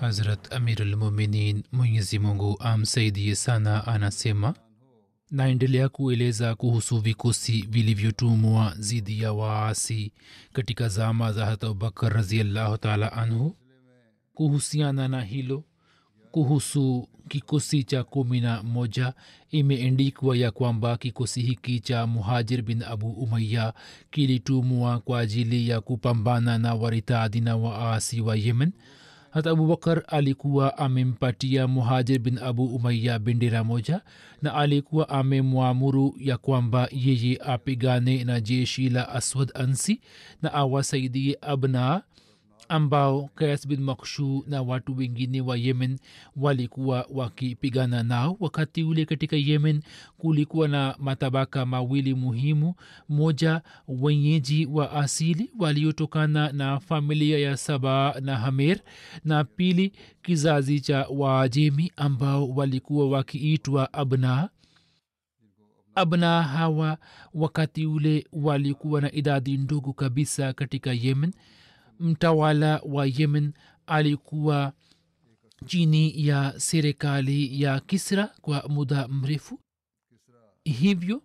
Hazrat Amirulmuminin Mwenyezi Mungu amsaidie sana, anasema naendelea kueleza kuhusu vikosi vilivyotumwa dhidi ya waasi katika zama za hat abubakar raziallahu taala anhu. Kuhusiana na hilo kuhusu kikosi cha kumi na moja imeendikwa ya kwamba kikosi hiki cha muhajir bin abu umaya kilitumwa kwa ajili ya kupambana na waritadi na waasi wa yemen hata abubakar alikuwa amempatia muhajir bin abu umaya bendera moja na alikuwa amemwamuru ya kwamba yeye apigane na jeshi la aswad ansi na awasaidie abna ambao kayas bin makshu na watu wengine wa yemen walikuwa wakipigana nao. Wakati ule katika yemen kulikuwa na matabaka mawili muhimu. Moja wenyeji wa asili waliotokana na familia ya saba na hamer. Na pili kizazi cha waajemi ambao walikuwa wakiitwa abna. Abna hawa wakati ule walikuwa na idadi ndogo kabisa katika yemen mtawala wa yemen alikuwa chini ya serikali ya kisra kwa muda mrefu. Hivyo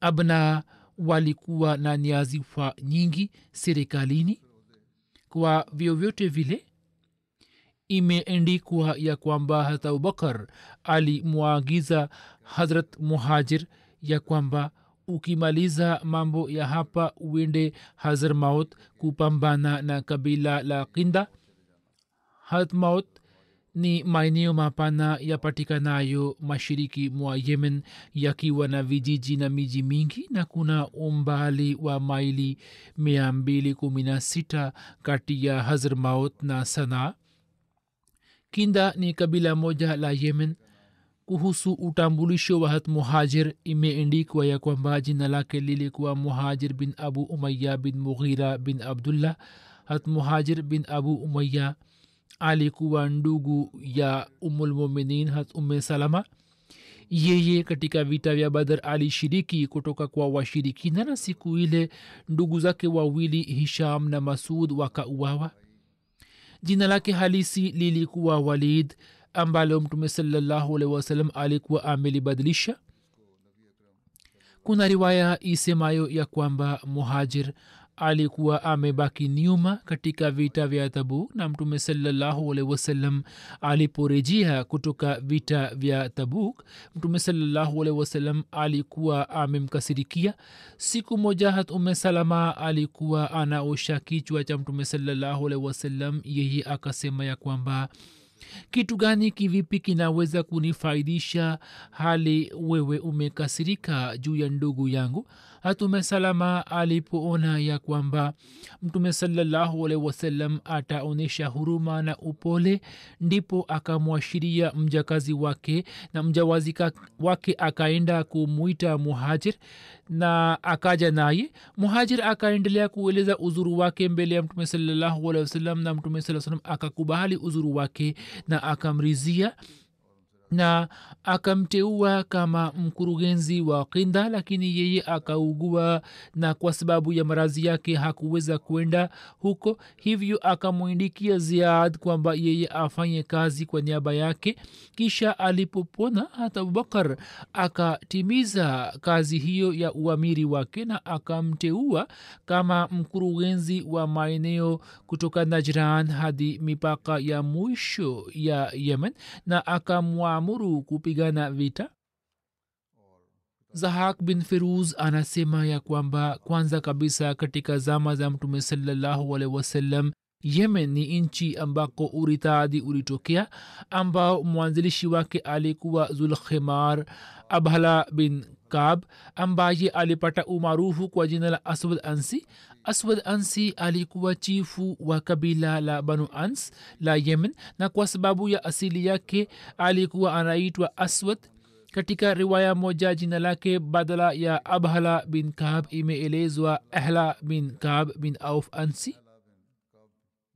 abna walikuwa na nyazifa nyingi serikalini. Kwa vyovyote vile imeendikwa ya kwamba hata abubakar alimwagiza hazrat muhajir ya kwamba ukimaliza mambo ya hapa uende hazrmaut kupambana na kabila la kinda hazmaut ni maeneo mapana yapatikanayo mashiriki mwa yemen yakiwa na vijiji na miji mingi na kuna umbali wa maili 216 kati ya hazrmaut na sanaa. Kinda ni kabila moja la yemen kuhusu utambulisho wa hat muhajir imeendikwa ya kwamba jina lake lilikuwa muhajir bin abu umaya bin mughira bin abdullah. Hat muhajir bin abu umaya alikuwa ndugu ya umulmuminin hat umme salama. Yeye katika vita vya badar alishiriki kutoka kwa washirikina na siku ile ndugu zake wawili hisham na masud wakauawa. Jina lake halisi lilikuwa walid ambalo mtume wasallam alikuwa amelibadilisha. Kuna riwaya isemayo ya kwamba muhajir alikuwa amebaki nyuma katika vita vya tabuk na mtume salallahu wasallam aliporejea kutoka vita vya tabuk mtume salallahu wasallam alikuwa amemkasirikia. Siku moja hat ume salama alikuwa anaosha kichwa cha mtume salallahu wasallam yeye akasema ya kwamba kitu gani kivipi kinaweza kunifaidisha hali wewe umekasirika juu ya ndugu yangu hatume salama alipoona ya kwamba mtume salallahu alaihi wasallam ataonyesha huruma na upole ndipo akamwashiria mjakazi wake na mjawazi wake akaenda kumwita muhajir na akaja naye. Muhajir akaendelea kueleza uzuru wake mbele ya mtume salallahu alehi wasallam na mtume saa salam akakubali uzuru wake na akamrizia na akamteua kama mkurugenzi wa kinda lakini yeye akaugua na kwa sababu ya marazi yake hakuweza kwenda huko. Hivyo akamwindikia ziad kwamba yeye afanye kazi kwa niaba yake. Kisha alipopona hata abubakar akatimiza kazi hiyo ya uamiri wake na akamteua kama mkurugenzi wa maeneo kutoka najran hadi mipaka ya mwisho ya yemen na akamwamuru kupigana vita? Zahak bin firuz anasema ya kwamba kwanza kabisa katika zama za mtume salallahu alehi wasallam yemen ni nchi ambako uritadi ulitokea ambao mwanzilishi wake alikuwa zulkhimar abhala bin kab ambaye alipata umaarufu kwa jina la aswad ansi. Aswad ansi alikuwa chifu wa kabila la banu ans la yemen na kwa sababu ya asili yake alikuwa anaitwa aswad. Katika riwaya moja jina lake badala ya abhala bin kab imeelezwa ahla bin kab bin auf ansi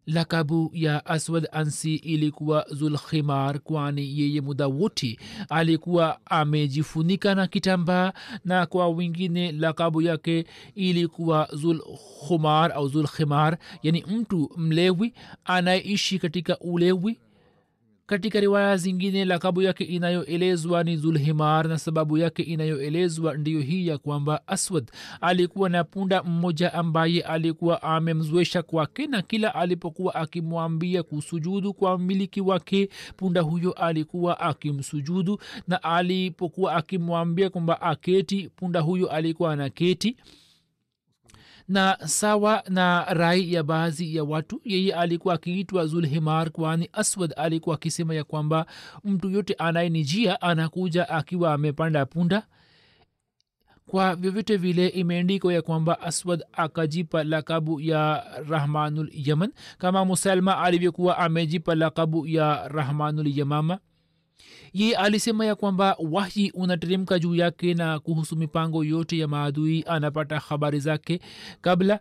lakabu ya aswad ansi ilikuwa zulkhimar kwani yeye muda wote alikuwa amejifunika na kitambaa na kwa wengine lakabu yake ilikuwa zulkhumar au zulkhimar yani mtu mlewi anayeishi katika ulewi katika riwaya zingine lakabu yake inayoelezwa ni zulhimar na sababu yake inayoelezwa ndiyo hii ya kwamba aswad alikuwa na punda mmoja ambaye alikuwa amemzwesha kwake na kila alipokuwa akimwambia kusujudu kwa mmiliki wake punda huyo alikuwa akimsujudu na alipokuwa akimwambia kwamba aketi punda huyo alikuwa anaketi na sawa na rai ya baadhi ya watu. Yeye alikuwa akiitwa zulhimar kwani aswad alikuwa akisema ya kwamba mtu yote anayenijia anakuja akiwa amepanda punda. Kwa vyovyote vile imeandikwa ya kwamba aswad akajipa lakabu ya rahmanul yaman kama musalma alivyokuwa amejipa lakabu ya rahmanul yamama ye alisema ya kwamba wahi unateremka juu yake na kuhusu mipango yote ya maadui anapata habari zake. Kabla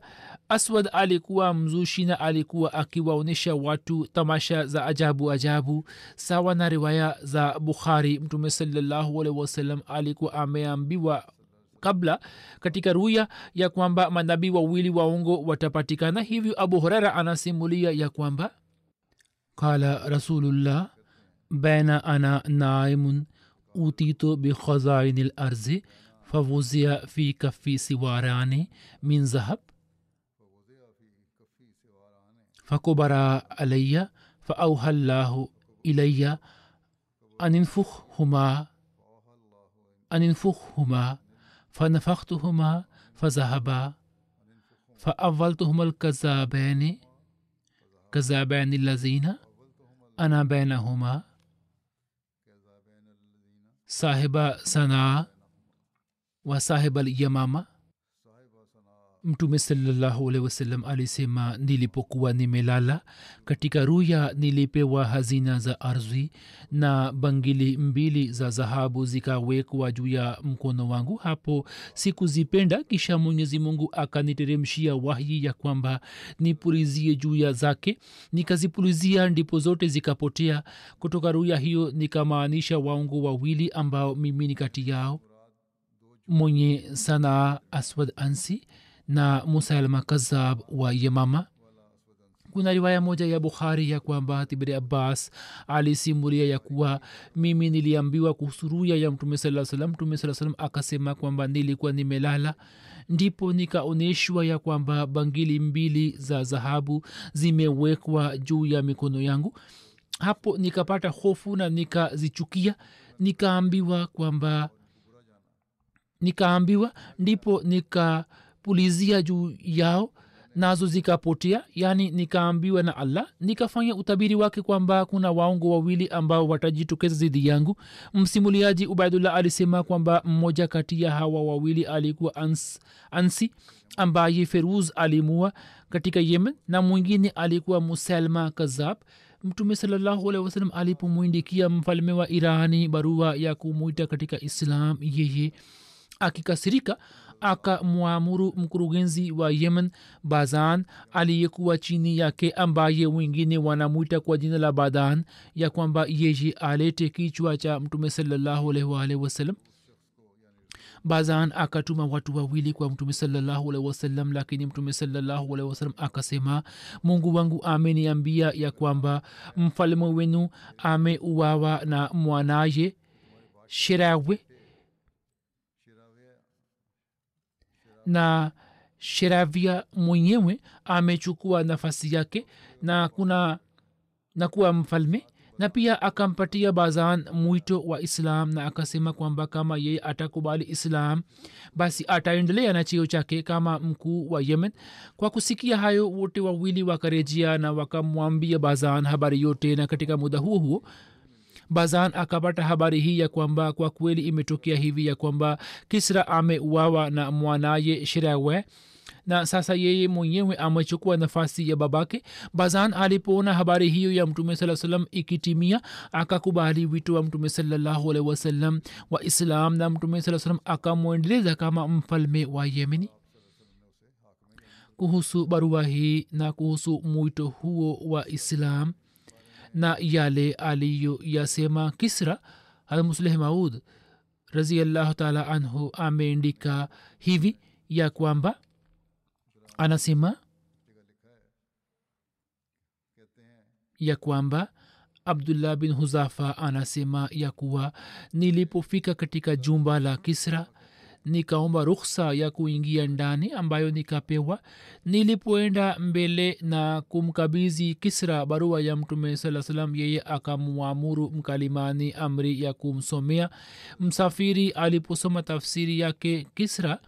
aswad alikuwa mzushi na alikuwa akiwaonyesha watu tamasha za ajabu ajabu. Sawa na riwaya za bukhari mtume salallahu alaihi alikuwa ameambiwa kabla katika ruya ya kwamba manabii wawili waongo watapatikana. Hivyo abu horera anasimulia ya kwamba kala rasulullah بين أنا نائم أوتيت بخزائن الأرض فوزع في كفي سواران من ذهب. فكبر علي فأوحى الله إلي أن انفخهما أن انفخهما فنفختهما فذهبا فأولتهما الكذابين كذابين الذين أنا بينهما. Sahiba sanaa wa sahiba lyamama mtume wasallam alisema nilipokuwa nimelala katika ruya nilipewa hazina za ardhi na bangili mbili za dhahabu zikawekwa juu ya mkono wangu hapo sikuzipenda kisha mwenyezi mungu akaniteremshia wahyi ya kwamba nipulizie juu ya zake. Nikazipulizia ndipo zote zikapotea. Kutoka ruya hiyo nikamaanisha waungu wawili ambao mimi ni kati yao. Mwenye sanaa aswad ansi na musa almakazab wa yamama. Kuna riwaya moja ya bukhari ya kwamba tibri abbas alisimulia ya kuwa mimi niliambiwa kuhusu ruya ya mtume saa salam mtume saa salam akasema kwamba nilikuwa nimelala. Ndipo nikaonyeshwa ya kwamba bangili mbili za dhahabu zimewekwa juu ya mikono yangu. Hapo nikapata hofu na nikazichukia. Nikaambiwa kwamba nikaambiwa ndipo nikapulizia juu yao nazo zikapotea yaani nikaambiwa na allah nikafanya utabiri wake kwamba kuna waongo wawili ambao watajitokeza zidi yangu. Msimuliaji ubaidullah alisema kwamba mmoja kati ya hawa wawili alikuwa ans, ansi ambaye feruz alimua katika yemen na mwingine alikuwa musalma kazab. Mtume sawasalam alipomwindikia mfalme wa irani barua ya kumwita katika islam yeye akikasirika akamwamuru mkurugenzi wa yemen bazan aliyekuwa chini yake ambaye wengine wanamwita kwa jina la badan ya kwamba yeye alete kichwa cha mtume salallahu alaihi bazan akatuma watu wawili kwa mtume sawasalam lakini mtume sawasalam akasema mungu wangu ameniambia ya kwamba mfalme wenu ameuawa na mwanaye shirawe na sheravia mwenyewe amechukua nafasi yake na kuna na kuwa mfalme na pia akampatia bazan mwito wa islam na akasema kwamba kama yeye atakubali islam basi ataendelea na cheo chake kama mkuu wa yemen. Kwa kusikia hayo wote wawili wakarejea na wakamwambia bazan habari yote na katika muda huo huo bazan akapata habari hii ya kwamba kwa kweli imetokea hivi ya kwamba kisra ameuawa na mwanaye shirawe na sasa yeye mwenyewe amechukua nafasi ya babake. Bazan alipoona habari hiyo ya mtume saa salam ikitimia akakubali wito wa mtume salallahu alaihi wasallam wa islam na mtume saa salam akamwendeleza kama mfalme wa yemeni kuhusu barua hii na kuhusu mwito huo wa islam na yale aliyoyasema kisra hamusleh maud raziallahu taala anhu ameendika hivi ya kwamba anasema ya kwamba abdullah bin huzafa anasema ya kuwa nilipofika katika jumba la kisra nikaomba rukhsa ya kuingia ndani ambayo nikapewa. Nilipoenda mbele na kumkabizi kisra barua ya mtume saa salam yeye akamwamuru mkalimani amri ya kumsomea. Msafiri aliposoma tafsiri yake kisra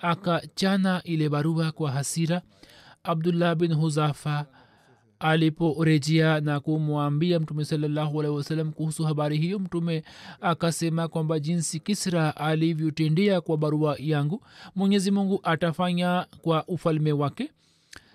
akachana ile barua kwa hasira. Abdullah bin huzafa aliporejea na kumwambia mtume salallahu kuhusu habari hiyo mtume akasema kwamba jinsi kisra alivyotendea kwa barua yangu mwenyezi mungu atafanya kwa ufalme wake.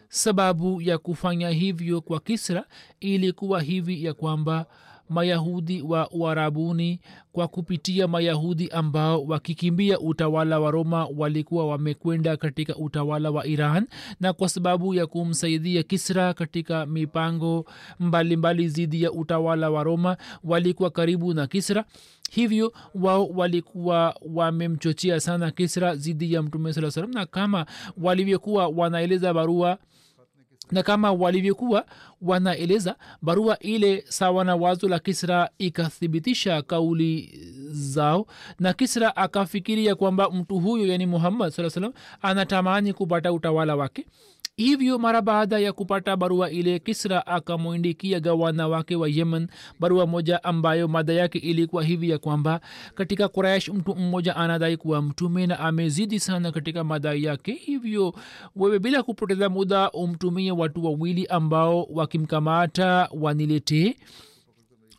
Sababu ya kufanya hivyo kwa kisra ilikuwa hivi ya kwamba mayahudi wa uarabuni kwa kupitia mayahudi ambao wakikimbia utawala wa roma walikuwa wamekwenda katika utawala wa iran na kwa sababu ya kumsaidia kisra katika mipango mbalimbali dhidi ya utawala wa roma walikuwa karibu na kisra. Hivyo wao walikuwa wamemchochea sana kisra dhidi ya mtume saa salam na kama walivyokuwa wanaeleza barua na kama walivyokuwa wanaeleza barua ile sawa na wazo la kisra ikathibitisha kauli zao. Na kisra akafikiria kwamba mtu huyo yani muhammad saa salam anatamani kupata utawala wake hivyo mara baada ya kupata barua ile kisra akamwindikia gawana wake wa yemen barua moja ambayo mada yake ilikuwa hivi ya kwamba katika kuraish mtu mmoja anadai kuwa mtume na amezidi sana katika madai yake. Hivyo wewe bila kupoteza muda umtumie watu wawili ambao wakimkamata waniletee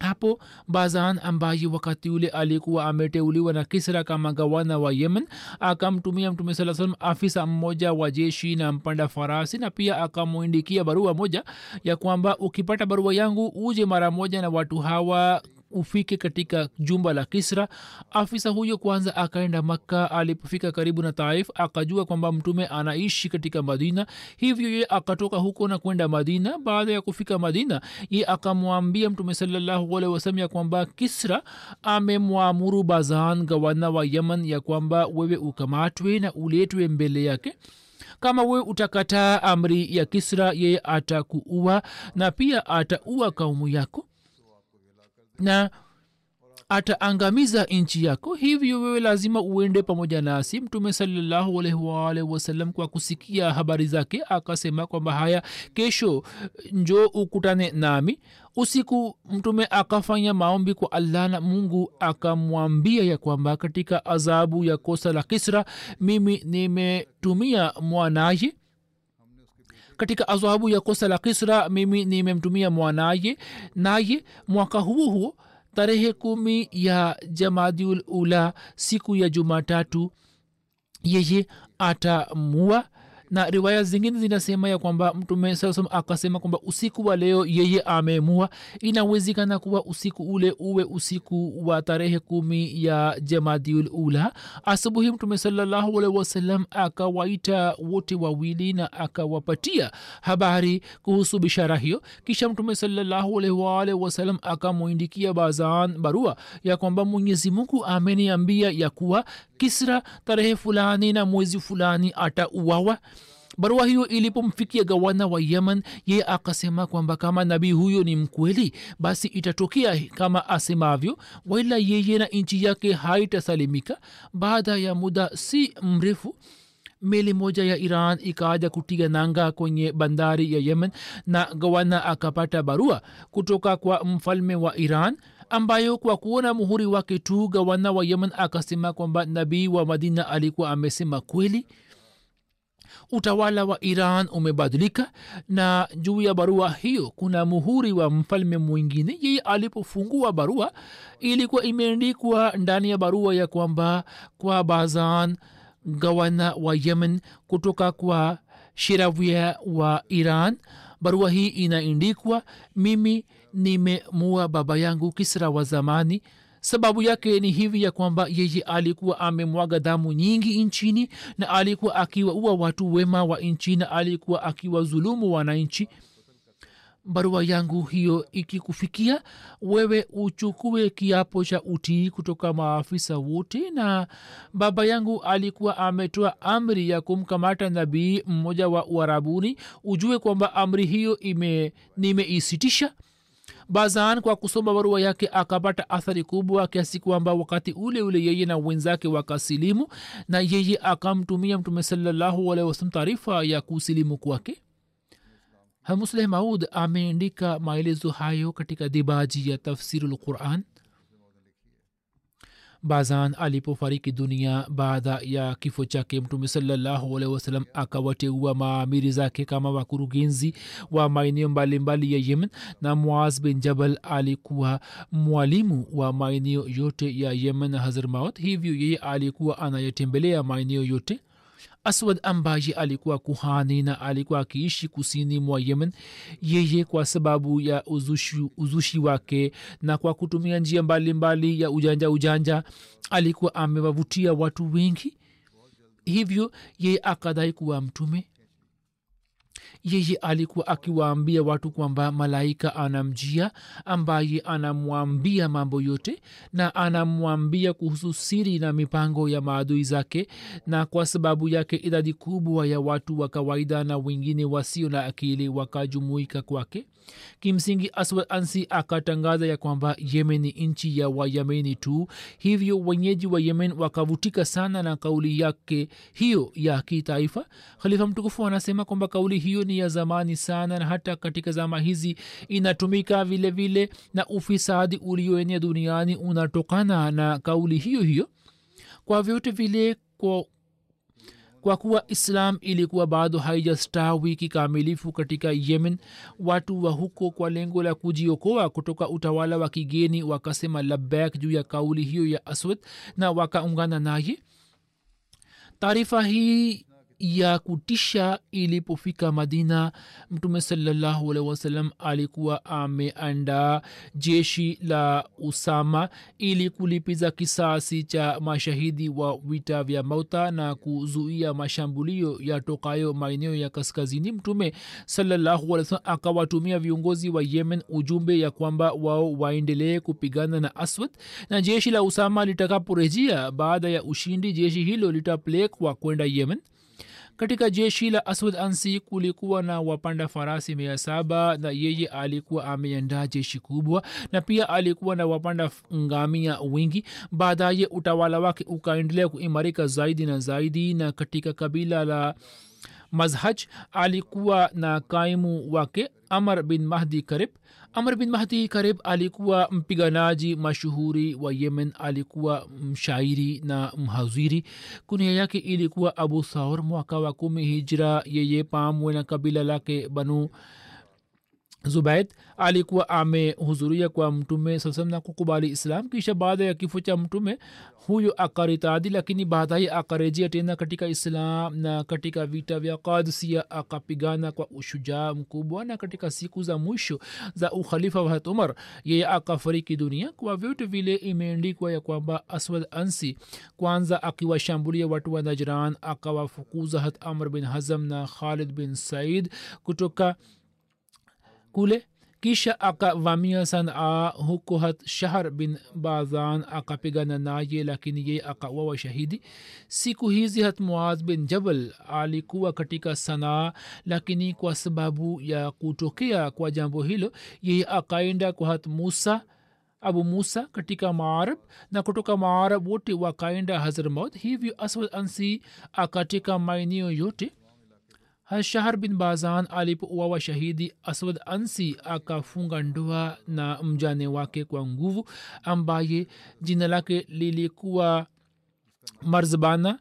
hapo bazan ambaye wakati ule alikuwa ameteuliwa na kisra kama gawana wa yemen akamtumia mtume saa salam afisa mmoja wa jeshi na mpanda farasi na pia akamwindikia barua moja ya kwamba ukipata barua yangu uje mara moja na watu hawa ufike katika jumba la kisra. Afisa huyo kwanza akaenda makka. Alipofika karibu na taif akajua kwamba mtume anaishi katika madina. Hivyo ye akatoka huko na kwenda madina. Baada ya kufika madina ye akamwambia mtume salllahualhi ya kwamba kisra amemwamuru bazan gawana wa yaman ya kwamba wewe ukamatwe na uletwe mbele yake. Kama wewe utakataa amri ya kisra yeye atakuua na pia ataua kaumu yako na ataangamiza nchi yako hivyo wewe lazima uende pamoja nasi. Mtume salllahualwalh wasalam kwa kusikia habari zake akasema kwamba haya kesho njo ukutane nami. Usiku mtume akafanya maombi kwa allah na mungu akamwambia ya kwamba katika adhabu ya kosa la kisra mimi nimetumia mwanaye katika adhabu ya kosa la kisra mimi nimemtumia mwanaye naye mwaka huo huo tarehe kumi ya jamadiul ula siku ya jumatatu yeye atamua na riwaya zingine zinasema ya kwamba mtume saa akasema kwamba usiku wa leo yeye ameamua inawezekana kuwa usiku ule uwe usiku wa tarehe kumi ya jamadiul ula. Asubuhi mtume salallahu alaihi akawaita wote wawili na akawapatia habari kuhusu bishara hiyo. Kisha mtume salallahu alaihi akamwindikia bazan barua ya kwamba mwenyezi mungu ameniambia ya kuwa kisra tarehe fulani na mwezi fulani atauawa. Barua hiyo ilipomfikia gawana wa yemen ye akasema kwamba kama nabii huyo ni mkweli basi itatokea kama asemavyo waila yeye na nchi yake haitasalimika. Baada ya muda si mrefu meli moja ya iran ikaja kutiga nanga kwenye bandari ya yemen na gawana akapata barua kutoka kwa mfalme wa iran ambayo kwa kuona muhuri wake tu gawana wa yemen akasema kwamba nabii wa madina alikuwa amesema kweli. Utawala wa iran umebadilika na juu ya barua hiyo kuna muhuri wa mfalme mwingine. Yeye alipofungua barua ilikuwa imeandikwa ndani ya barua ya kwamba kwa bazan gawana wa yemen kutoka kwa shiravia wa iran barua hii inaindikwa mimi nimemua baba yangu kisra wa zamani. Sababu yake ni hivi ya kwamba yeye alikuwa amemwaga damu nyingi nchini na alikuwa akiwaua watu wema wa nchi na alikuwa akiwazulumu wananchi barua yangu hiyo ikikufikia wewe uchukue kiapo cha utii kutoka maafisa wote na baba yangu alikuwa ametoa amri ya kumkamata nabii mmoja wa uarabuni. Ujue kwamba amri hiyo ime nimeisitisha. Bazan kwa kusoma barua yake akapata athari kubwa kiasi kwamba wakati ule ule yeye na wenzake wakasilimu na yeye akamtumia mtume salallahu taarifa ya kusilimu kwake hamusleh maud ameandika maelezo hayo katika dibaji ya tafsirulquran bazan alipofariki dunia baada ya kifo chake mtume salallahu alehi wasalam akawateua maamiri zake kama wakurugenzi wa maeneo mbalimbali ya yemen na muaz bin jabal alikuwa mwalimu wa maeneo yote ya yemen hazrmaut hivyo yeye alikuwa anayetembelea maeneo yote aswad ambaye alikuwa kuhani na alikuwa akiishi kusini mwa yemen yeye kwa sababu ya uzushi, uzushi wake na kwa kutumia njia mbalimbali mbali ya ujanja ujanja alikuwa amewavutia watu wengi. Hivyo yeye akadai kuwa mtume yeye alikuwa akiwaambia watu kwamba malaika anamjia ambaye anamwambia mambo yote na anamwambia kuhusu siri na mipango ya maadui zake na kwa sababu yake idadi kubwa ya watu wa kawaida na wengine wasio na akili wakajumuika kwake. Kimsingi aswad ansi akatangaza ya kwamba yemen ni nchi ya wayemeni tu hivyo wenyeji wa yemen wakavutika sana na kauli yake hiyo ya kitaifa. Khalifa mtukufu anasema kwamba kauli hiyo ni ya zamani sana na hata katika zama hizi inatumika vile vile na ufisadi ulioenea duniani unatokana na kauli hiyo hiyo. Kwa vyote vile kwa kwa kuwa islam ilikuwa bado haijastawi kikamilifu katika yemen watu wa huko kwa lengo la kujiokoa kutoka utawala wa kigeni wakasema labak juu ya kauli hiyo ya aswad na wakaungana naye. Taarifa hii ya kutisha ilipofika madina mtume salallahu alehi alikuwa ameandaa jeshi la usama ili kulipiza kisasi cha mashahidi wa vita vya mauta na kuzuia mashambulio yatokayo maeneo ya kaskazini. Mtume salallahu akawatumia viongozi wa yemen ujumbe ya kwamba wao waendelee kupigana na aswad na jeshi la usama litakaporejea baada ya ushindi jeshi hilo litapelekwa kwenda yemen katika jeshi la aswad ansi kulikuwa na wapanda farasi mia saba na yeye alikuwa ameandaa jeshi kubwa na pia alikuwa na wapanda ngamia wingi baadaye utawala wake ukaendelea kuimarika zaidi na zaidi na katika kabila la mazhaj alikuwa na kaimu wake amar bin mahdi karib amr bin mahdi karib alikuwa mpiganaji mashuhuri wa yemen alikuwa mshairi na mhaziri. Kunia yake ilikuwa abu saur mwaka wa kumi hijra yeye pamwe na kabila lake banu zubaid alikuwa amehudhuria kwa mtume saa na kukubali islam. Kisha baada ya kifo cha mtume huyo akaritadi lakini baadaye akarejea tena katika islam na katika vita vya kadsia akapigana kwa ushujaa mkubwa. Na katika siku za mwisho za ukhalifa wa umar yeye akafariki dunia. Kwa vyote vile imeandikwa ya kwamba aswad ansi kwanza akiwashambulia watu wa najran akawafukuza hat amr bin hazam na khalid bin said kutoka kule kisha akavamia sanaa huko hat shahar bin bazan akapigana naye lakini ye akawawa shahidi. Siku hizi hat muaz bin jabal alikuwa katika sanaa lakini kwa sababu ya kutokea kwa jambo hilo yeye akaenda kwa hat musa abu musa katika maarab na kutoka maarab wote wakaenda hazrmaut hivyo aswad ansi akatika maeneo yote shahar bin bazan alipouawa shahidi aswad ansi akafunga ndoa na mjane wake kwa nguvu ambaye jina lake lilikuwa marzbana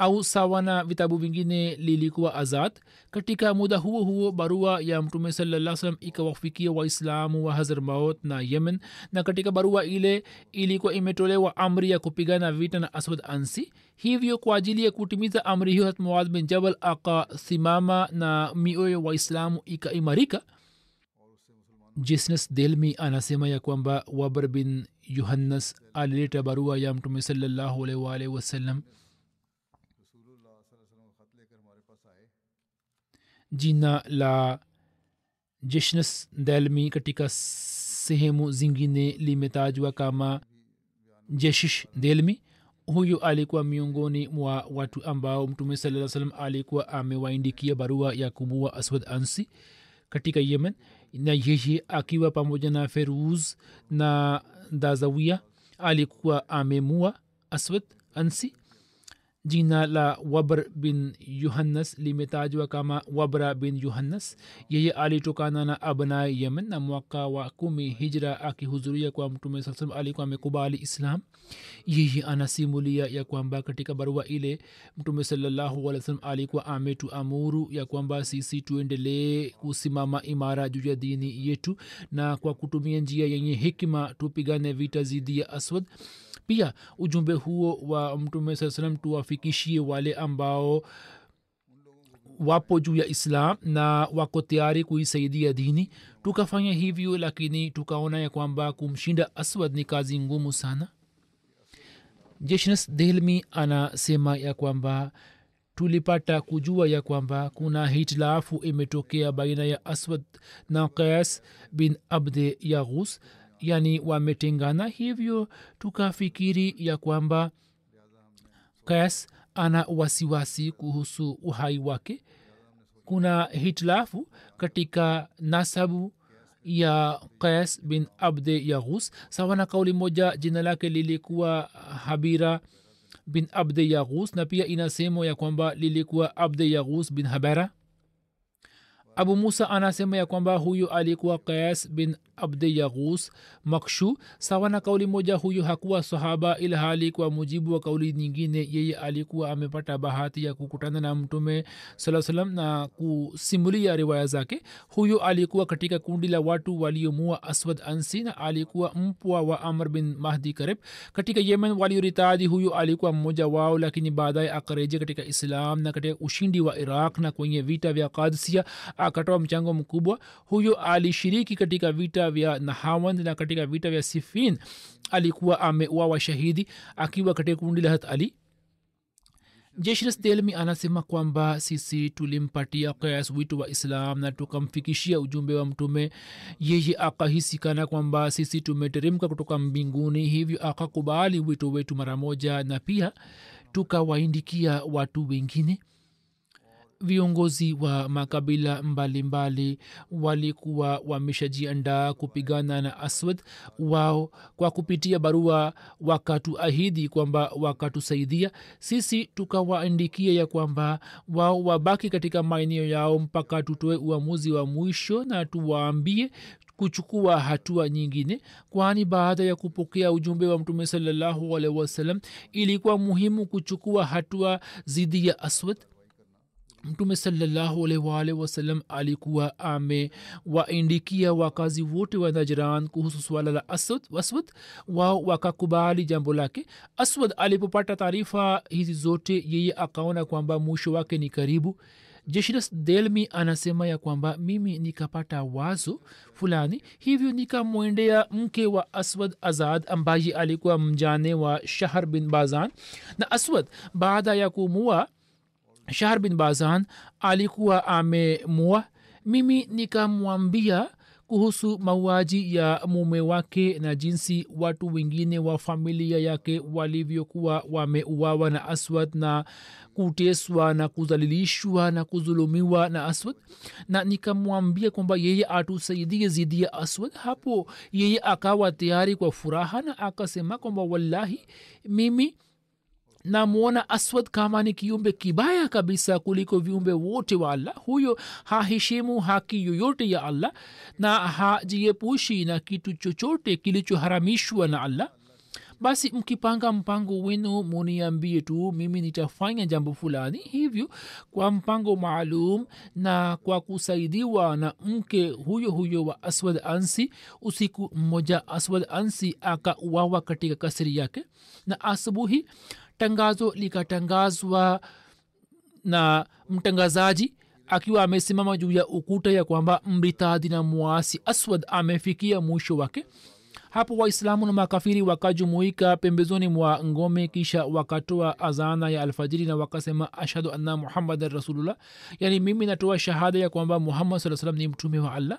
au sawa na vitabu vingine lilikuwa azad. Katika muda huo huo barua ya mtume salaa ikawafikia waislamu wa hazrmaut na yemen na katika barua ile ilikuwa imetolewa amri ya kupigana vita na aswad ansi hivyo kwa ajili ya kutimiza amri hiyo hatmuad bin jabal akasimama na mioyo waislamu ikaimarika. Jisnes delmi anasema ya kwamba wabr bin yohannas alileta barua ya mtume salallahu wasalam wasallam jina la jeshnes delmi katika sehemu zingine limetajwa kama jeshish delmi. Huyu alikuwa miongoni mwa watu ambao mtume saa salam alikuwa amewaindikia barua ya kumua aswad ansi katika yemen. Na yeye akiwa pamoja na feruz na dazawia alikuwa amemua aswad ansi jina la wabr bin yuhannas limetajwa kama wabra bin yuhannas. Yeye alitokana na abnai yemen na mwaka wa kumi hijra akihudhuria kwa mtume saa salam alikuwa amekubali islam. Yeye anasimulia ya kwamba katika barua ile mtume salallahu alih salam alikuwa ametuamuru ya kwamba sisi tuendelee kusimama imara juu ya dini yetu na kwa kutumia njia yenye hikima tupigane vita zidi ya aswad pia ujumbe huo wa mtume saa salam tuwafikishie wale ambao wapo juu ya islam na wako tayari kuisaidia dini. Tukafanya hivyo lakini tukaona ya kwamba kumshinda aswad ni kazi ngumu sana. Jeshnes delmi anasema ya kwamba tulipata kujua ya kwamba kuna hitilafu imetokea baina ya aswad na qais bin abde yaghus yani wametengana hivyo tukafikiri ya kwamba kas ana wasiwasi kuhusu uhai wake. Kuna hitilafu katika nasabu ya qais bin abde yaghus sawa na kauli moja jina lake lilikuwa habira bin abde yaghus na pia inasemo ya kwamba lilikuwa abde yaghus bin habara abu musa anasema ya kwamba huyu alikuwa kayas bin abdi yaghus makshu sawa na kauli moja huyu hakuwa sahaba ila hali kwa mujibu wa kauli nyingine yeye alikuwa amepata bahati ya kukutana na mtume saa salam na kusimulia riwaya zake. Huyu alikuwa katika kundi la watu waliomua aswad ansi na alikuwa mpwa wa amr bin mahdi karib. Katika yemen walioritadi huyu alikuwa mmoja wao lakini baadaye akarejea katika islam na katika ushindi wa iraq na kwenye vita vya kadsia akatoa mchango mkubwa. Huyo alishiriki katika vita vya nahawand na katika vita vya sifin. Alikuwa ameuawa shahidi akiwa katika kundi la ali. Jeshres anasema kwamba sisi tulimpatia kas wito wa islam na tukamfikishia ujumbe wa mtume. Yeye akahisikana kwamba sisi tumeteremka kutoka mbinguni hivyo akakubali wito wetu mara moja na pia tukawaindikia watu wengine viongozi wa makabila mbalimbali walikuwa wameshajiandaa kupigana na aswad wao kwa kupitia barua wakatuahidi kwamba wakatusaidia sisi tukawaandikia ya kwamba wao wabaki katika maeneo yao mpaka tutoe uamuzi wa mwisho na tuwaambie kuchukua hatua nyingine kwani baada ya kupokea ujumbe wa mtume salallahu alaihi wasallam ilikuwa muhimu kuchukua hatua dhidi ya aswad mtume salllahualwal wasalam alikuwa amewaindikia wakazi wote wa najran kuhusu swala la aswad wao wakakubali jambo lake. Aswad alipopata taarifa hizi zote yeye akaona kwamba mwisho wake ni karibu. Jeshiras delmi anasema ya kwamba mimi nikapata wazo fulani hivyo nikamwendea mke wa aswad azad ambaye alikuwa mjane wa shahar bin bazan. Na aswad baada ya kumua shahr bin bazan alikuwa amemua mimi nikamwambia kuhusu mauaji ya mume wake na jinsi watu wengine wa familia yake walivyokuwa wameuawa na aswad na kuteswa na kudhalilishwa na kudhulumiwa na aswad. Na nikamwambia kwamba yeye atusaidie zidi ya aswad. Hapo yeye akawa tayari kwa furaha na akasema kwamba wallahi mimi namwona aswad kama ni kiumbe kibaya kabisa kuliko viumbe wote wa allah. Huyo haheshimu haki yoyote ya allah na hajiepushi na kitu chochote kilichoharamishwa na allah. Basi mkipanga mpango wenu muniambie tu mimi nitafanya jambo fulani. Hivyo kwa mpango maalum na kwa kusaidiwa na mke huyo huyo wa aswad ansi usiku mmoja aswad ansi akauawa katika kasiri yake. Na asubuhi tangazo likatangazwa na mtangazaji akiwa amesimama juu ya ukuta ya kwamba mritadi na muasi aswad amefikia mwisho wake. Hapo waislamu na makafiri wakajumuika pembezoni mwa ngome kisha wakatoa azana ya alfajiri na wakasema ashhadu anna muhammadan rasulullah. Yani mimi natoa shahada ya kwamba muhammad saa salam ni mtume wa allah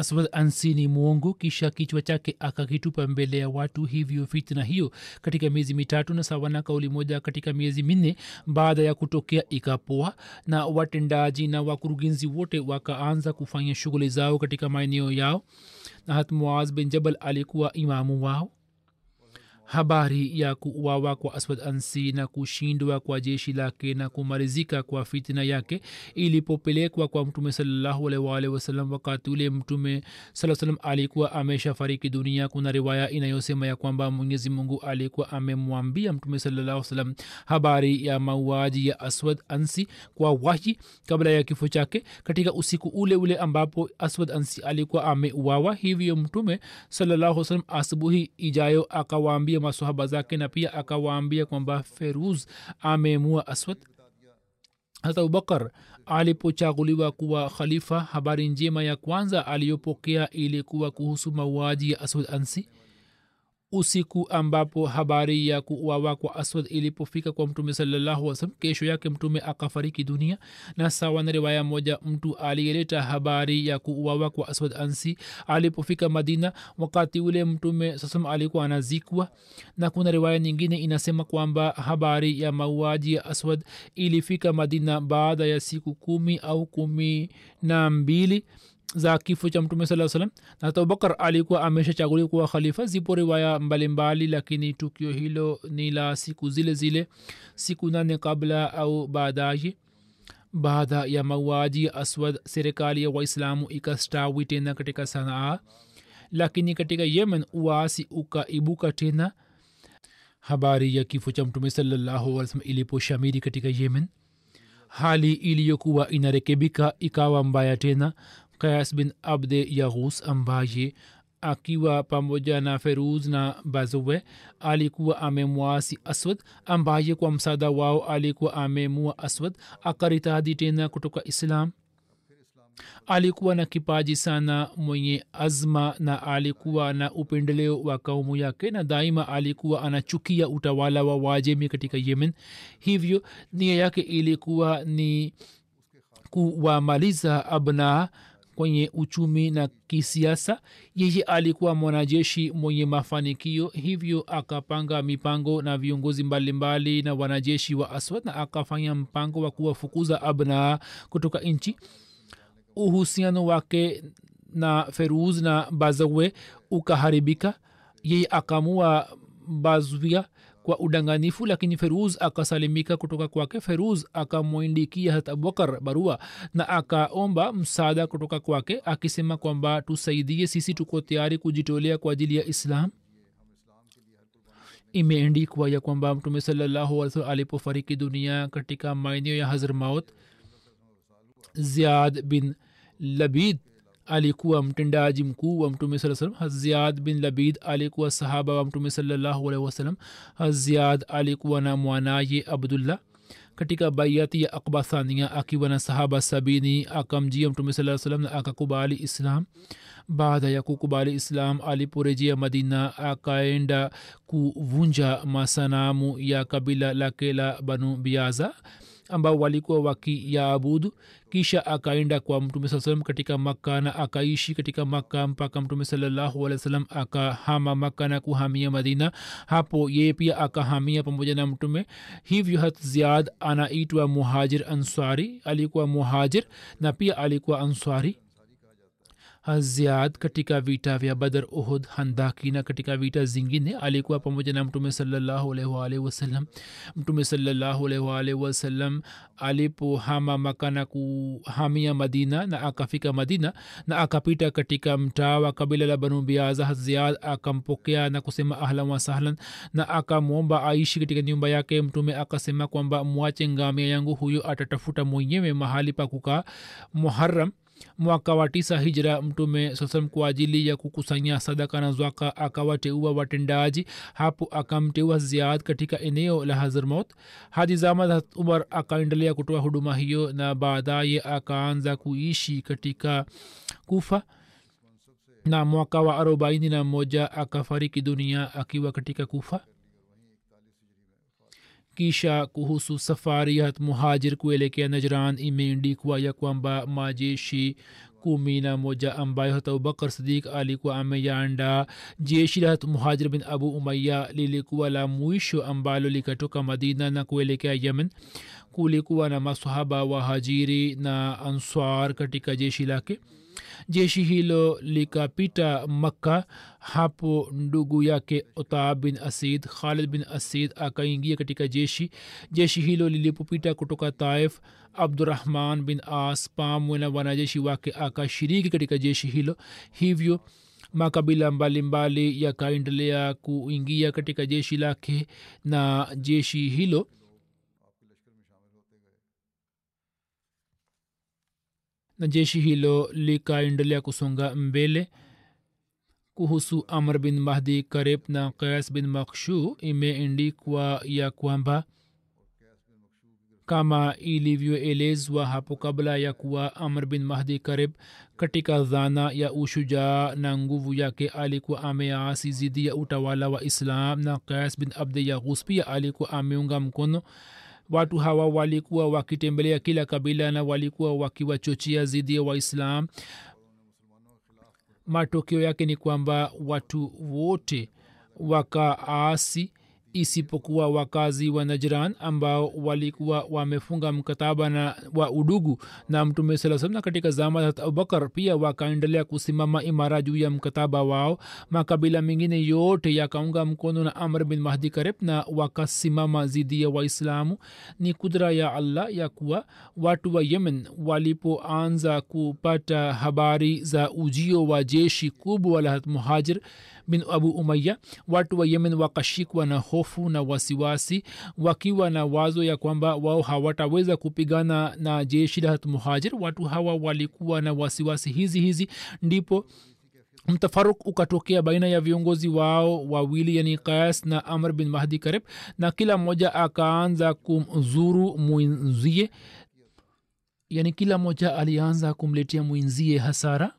aswad ansi ni mwongo kisha kichwa chake akakitupa mbele ya watu hivyo fitna hiyo. Katika miezi mitatu na sawa na kauli moja katika miezi minne baada ya kutokea ikapoa na watendaji na wakurugenzi wote wakaanza kufanya shughuli zao katika maeneo yao. Na hat bin jabal alikuwa imamu wao habari ya kuuawa kwa aswad ansi na kushindwa kwa jeshi lake na kumalizika kwa fitna yake ilipopelekwa kwa mtume salllahualwal wasalam wakati ule mtume saa alikuwa amesha fariki dunia. Kuna riwaya inayosema ya kwamba mwenyezi mungu alikuwa amemwambia mtume salallahu habari ya mauaji ya aswad ansi kwa wahi kabla ya kifo chake katika usiku ule ule ambapo aswad ansi alikuwa ameuawa. Hivyo mtume salallahu salam asubuhi ijayo akawaambia masohaba zake na pia akawaambia kwamba feruz amemua aswad hata abubakar alipochaguliwa kuwa khalifa habari njema ya kwanza aliyopokea ilikuwa kuhusu mauaji ya aswad ansi usiku ambapo habari ya kuuawa kwa aswad ilipofika kwa mtume salallahu wasalam kesho yake mtume akafariki dunia. Na sawa na riwaya moja mtu aliyeleta habari ya kuuawa kwa aswad ansi alipofika madina wakati ule mtume sasam alikuwa anazikwa. Na kuna riwaya nyingine inasema kwamba habari ya mauaji ya aswad ilifika madina baada ya siku kumi au kumi na mbili za kifo cha mtume saa salam na hata abubakar alikuwa ameshachaguliwa kuwa khalifa. Zipo riwaya mbalimbali lakini tukio hilo ni la siku zile zile siku nane kabla au baadaye baada ya mauaji. Aswad serikali ya waislamu ikastawi tena katika sanaa lakini katika yemen uasi ukaibuka tena. Habari ya kifo cha mtume salallahu iliposhamiri katika yemen hali iliyokuwa inarekebika ikawa mbaya tena kayas bin abde yaghus ambaye akiwa pamoja na feruz na bazowe alikuwa amemwasi aswad ambaye kwa msaada wao alikuwa amemua aswad akaritadi tena kutoka islam. Alikuwa na kipaji sana mwenye azma na alikuwa na upendeleo wa kaumu yake na daima alikuwa anachukia utawala wa wajemi katika yemen. Hivyo nia yake ilikuwa ni kuwamaliza abnaa kwenye uchumi na kisiasa. Yeye alikuwa mwanajeshi mwenye mafanikio hivyo akapanga mipango na viongozi mbalimbali na wanajeshi wa aswad na akafanya mpango wa kuwafukuza abnaa kutoka nchi. Uhusiano wake na feruz na bazawe ukaharibika. Yeye akamua bazwia kwa udanganifu lakini feruz akasalimika kutoka kwake. Feruz akamwindikia hat abubakar barua na akaomba msaada kutoka kwake akisema kwamba tusaidie sisi tuko tayari kujitolea kwa ajili ya islam. Imeendikwa ya kwamba mtume salallahu al wasallam alipofariki dunia katika maeneo ya hazrmaut ziad bin labid alikuwa mtendaji mkuu wa mtume saa salam haziad bin labid alikuwa sahaba wa mtume salallahu alaihi wasallam. Haziad alikuwa na mwanaye abdullah. Katika baiati ya akba thania akiwa na sahaba sabini akamjia mtume saa salam na akakubali islam. Baada ya kukubali islam aliporejea madina akaenda kuvunja masanamu ya kabila lake la banu biaza ambao walikuwa wakiyaabudu kisha akaenda kwa mtume saa salam katika makka na akaishi katika makka mpaka mtume salallahu alih wa sallam akahama makka na kuhamia madina. Hapo yeye pia akahamia pamoja na mtume. Hivyo hat ziad anaitwa muhajir answari alikuwa muhajir na pia alikuwa answari haziad katika vita vya badar uhud handaki na katika vita zingine alikuwa pamoja na mtume salllahualwalhi wasallam mtume salllahualwalhi wasallam alipohama maka kuhamia madina na akafika madina na akapita katika mtaa wa kabila la banu biaza ziad akampokea na kusema ahlan wasahlan na akamwomba aishi katika nyumba yake. Mtume akasema kwamba mwache ngamia yangu huyo atatafuta mwenyewe mahali pa kukaa muharam mwaka wa tisa hijra mtume sasam kwa ajili ya kukusanya sadaka na zwaka akawateua watendaji hapo akamteua ziad katika eneo la hazrmot hadi zama umar akaendelea kutoa huduma hiyo na baadaye akaanza kuishi katika kufa. Na mwaka wa arobaini na moja akafariki dunia akiwa katika kufa kisha kuhusu safari ya muhajir kuelekea najran imeendikwa ya kwamba majeshi kumi na moja ambayo hata abubakar sidik alikuwa ameyaandaa jeshi la muhajir bin abu umaya lilikuwa la mwisho ambalo likatoka madina na kuelekea yemen. Kulikuwa na masahaba wa hajiri na answar katika jeshi lake jeshi hilo likapita makka. Hapo ndugu yake utab bin asid khalid bin asid akaingia katika jeshi. Jeshi hilo lilipopita kutoka taif abdurahman bin as pamwe na wanajeshi wake akashiriki katika jeshi hilo. Hivyo makabila mbalimbali yakaendelea kuingia katika jeshi lake na jeshi hilo na jeshi hilo likaendelea kusonga mbele. Kuhusu amr bin mahdi karib na kayas bin makshu imeendikwa ya kwamba kama ilivyoelezwa hapo kabla ya kuwa amr bin mahdi karib katika dhana ya ushujaa na nguvu yake alikuwa ameasi zidi ya utawala wa islam na kayas bin abdi yaghus pia alikuwa ameunga mkono watu hawa walikuwa wakitembelea kila kabila na walikuwa wakiwachochea zidi ya waislam. Matokeo yake ni kwamba watu wote wakaasi isipokuwa wakazi wa najran ambao walikuwa wamefunga mkataba na wa udugu na mtume saa salam na katika zama za abubakar pia wakaendelea kusimama imara juu ya mkataba wao. Makabila mengine yote yakaunga mkono na amr bin mahdi karib na wakasimama zidi ya waislamu. Ni kudra ya allah ya kuwa watu wa yemen walipoanza kupata habari za ujio wa jeshi kubwa la muhajir bin abu umaya watu wa yemen wakashikwa na hofu na wasiwasi wakiwa na wazo ya kwamba wao hawataweza kupigana na jeshi la muhajir. Watu hawa walikuwa na wasiwasi hizi hizi ndipo mtafaruk ukatokea baina ya viongozi wao wawili yani kayas na amr bin mahdi karib na kila mmoja akaanza kumzuru mwinzie yani kila mmoja alianza kumletea mwinzie hasara.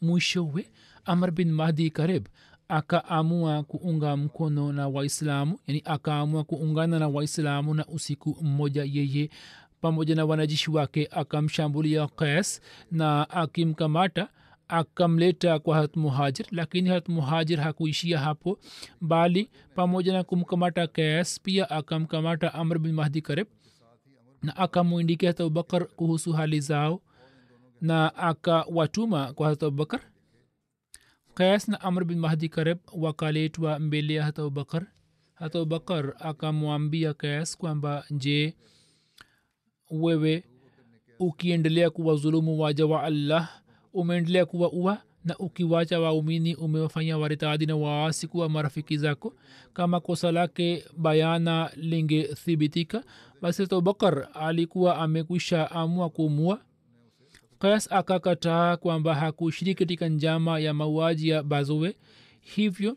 Mwishowe amr bin mahdi karib akaamua kuunga mkono na waislamu yani akaamua kuungana na waislamu na usiku mmoja yeye pamoja na wanajeshi wake akamshambulia qais na akimkamata akamleta kwa harat muhajir. Lakini hat muhajir hakuishia hapo bali pamoja na kumkamata qais pia akamkamata amr bin mahdi karib na akamwindikia hata abubakar kuhusu hali zao na akawatuma kwa hata abubakar qais na amr bin mahdi karib wakaletwa mbele ya hata abubakar hata abubakar akamwambia qais kwamba je wewe ukiendelea kuwa dhulumu waja wa allah umeendelea kuwa ua na ukiwacha waumini umewafanya waritadi na waasi kuwa marafiki zako kama kosa lake bayana lingethibitika basi abubakar alikuwa amekwisha amua kumua kas akakataa kwamba hakushiriki katika njama ya mauaji ya bazowe. Hivyo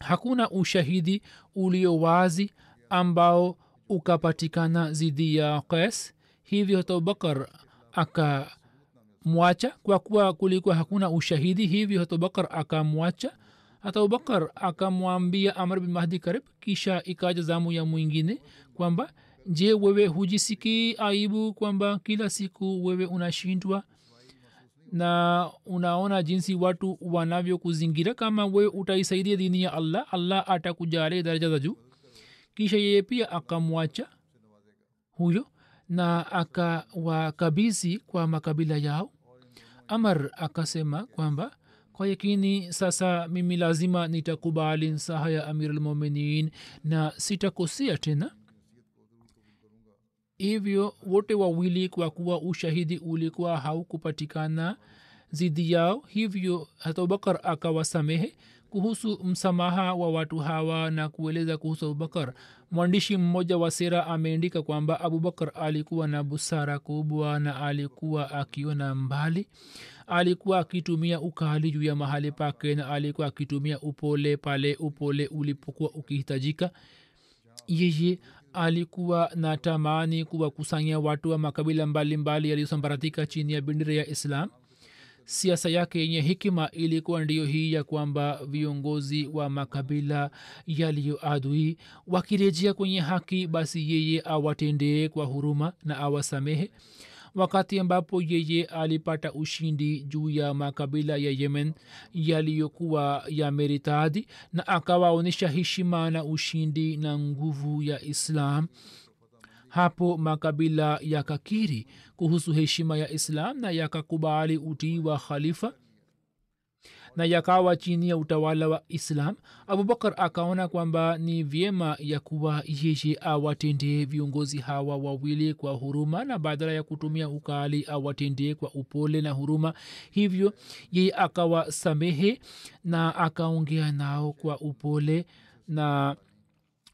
hakuna ushahidi ulio wazi ambao ukapatikana zidi ya qais hivyo abubakar akamwacha. Kwa kuwa kulikuwa hakuna ushahidi hivyo abubakar akamwacha. Hata abubakar akamwambia amr bin mahdi karib kisha ikaja zamu ya mwingine kwamba je wewe hujisikii aibu kwamba kila siku wewe unashindwa? Na unaona jinsi watu wanavyokuzingira kama wewe utaisaidia dini ya allah allah atakujalia daraja za juu. Kisha yeye pia akamwacha huyo na akawakabizi kwa makabila yao. Amar akasema kwamba kwa yakini sasa mimi lazima nitakubali nsaha ya amirulmuminin na sitakosea tena hivyo wote wawili kwa kuwa ushahidi ulikuwa haukupatikana zidi yao hivyo abubakar akawasamehe kuhusu msamaha wa watu hawa na kueleza kuhusu abubakar. Mwandishi mmoja wa sera ameandika kwamba abubakar alikuwa na busara kubwa na alikuwa akiona mbali. Alikuwa akitumia ukali juu ya mahali pake na alikuwa akitumia upole pale upole ulipokuwa ukihitajika. Yeye alikuwa na tamani kuwakusanya watu wa makabila mbalimbali yaliyosambaratika chini ya bendera ya islam. Siasa yake yenye hikima ilikuwa ndiyo hii ya kwamba viongozi wa makabila yaliyoadui wakirejea kwenye haki basi yeye awatendee kwa huruma na awasamehe wakati ambapo yeye alipata ushindi juu ya makabila ya yemen yaliyokuwa yameritadi na akawaonyesha heshima na ushindi na nguvu ya islam. Hapo makabila yakakiri kuhusu heshima ya islam na yakakubali utii wa khalifa na yakawa chini ya utawala wa islam abubakar akaona kwamba ni vyema ya kuwa yeye awatendee viongozi hawa wawili kwa huruma na badala ya kutumia ukali awatendee kwa upole na huruma. Hivyo yeye akawasamehe na akaongea nao kwa upole na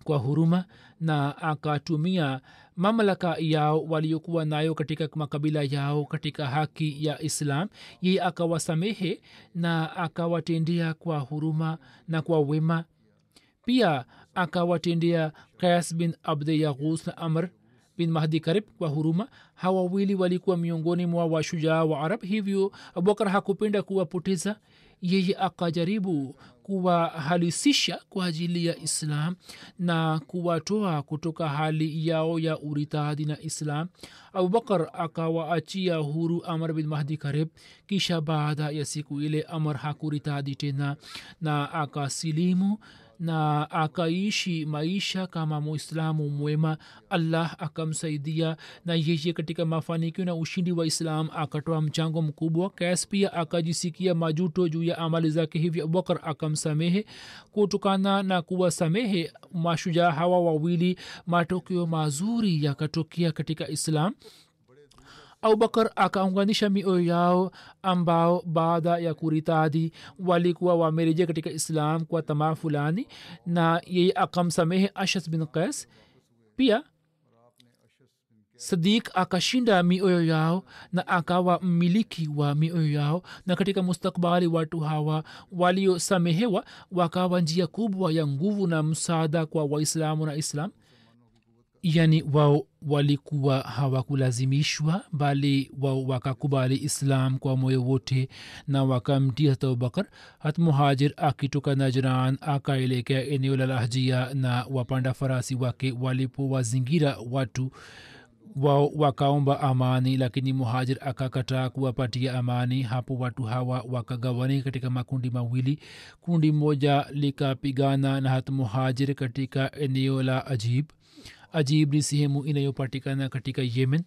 kwa huruma na akatumia mamlaka yao waliokuwa nayo katika makabila yao katika haki ya islam. Yeye akawasamehe na akawatendea kwa huruma na kwa wema. Pia akawatendea kayas bin abde yaghus na amr bin mahdi karib kwa huruma. Hawa wawili walikuwa miongoni mwa washujaa wa arab hivyo abubakar hakupenda kuwapoteza yeye akajaribu kuwahalisisha kwa ajili ya islam na kuwatoa kutoka hali yao ya uritadi na islam abubakar akawaachia huru amr bin mahdi karib. Kisha baada ya siku ile amr hakuritadi tena na akasilimu na akaishi maisha kama muislamu mwema allah akamsaidia na yeye katika mafanikio na ushindi wa islam akatoa mchango mkubwa. Kas pia akajisikia majuto juu ya amali zake hivyo abubakar akamsamehe kutokana na kuwasamehe mashujaa hawa wawili. Matokeo mazuri yakatokea katika islam abubakar akaunganisha mioyo yao ambao baada ya kuritadi walikuwa wamerejea katika islam kwa tamaa fulani na yeye akamsamehe ashas bin qais. Pia sadik akashinda mioyo yao na akawa mmiliki wa mioyo yao na katika mustakbali watu hawa waliosamehewa wakawa njia kubwa ya nguvu na msaada kwa waislamu na islam yani wao walikuwa hawakulazimishwa bali wao wakakubali islam kwa moyo wote na wakamtii hata abubakar hat muhajir akitoka najran akaelekea eneo la lahjia na wapanda farasi wake walipowazingira watu. Wao wakaomba amani lakini muhajir akakataa kuwapatia amani. Hapo watu hawa wakagawanika katika makundi mawili. Kundi moja likapigana na hat muhajir katika eneo la ajib ajib ni sehemu inayopatikana katika yemen.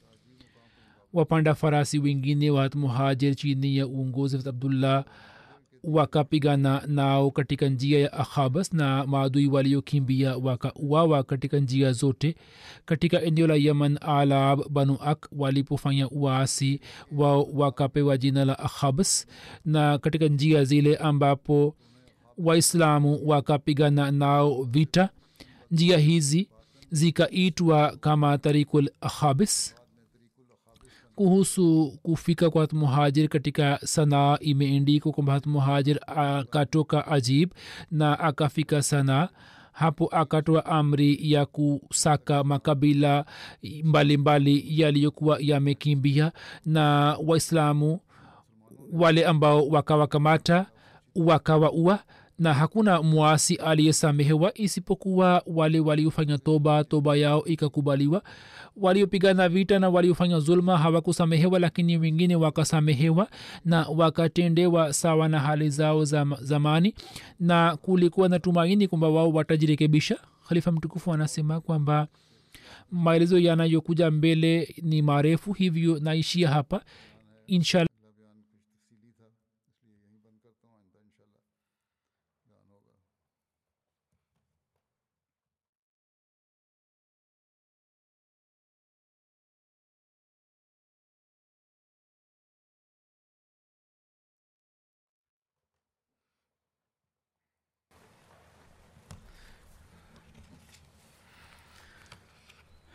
Wapanda farasi wengine wa muhajir chini ya uongozi wa abdullah wakapigana nao katika njia ya akhabas na maadui waliokimbia wakauawa katika njia zote katika eneo la yaman alab banu ak walipofanya uasi wao wakapewa jina la akhabas na katika njia zile ambapo waislamu wakapigana nao vita. Njia hizi zikaitwa kama tarikul akhabis kuhusu kufika kwa muhajir katika sanaa imeendikwa kwamba muhajir akatoka ajib na akafika sanaa. Hapo akatoa amri ya kusaka makabila mbalimbali yaliyokuwa yamekimbia na waislamu wale ambao wakawakamata wakawaua na hakuna mwasi aliyesamehewa isipokuwa wale waliofanya toba toba yao ikakubaliwa. Waliopigana vita na waliofanya zulma hawakusamehewa lakini wengine wakasamehewa na wakatendewa sawa na hali zao za zamani. Na kulikuwa na tumaini kwamba wao watajirekebisha. Khalifa mtukufu anasema kwamba maelezo yanayokuja mbele ni marefu hivyo naishia hapa. Inshallah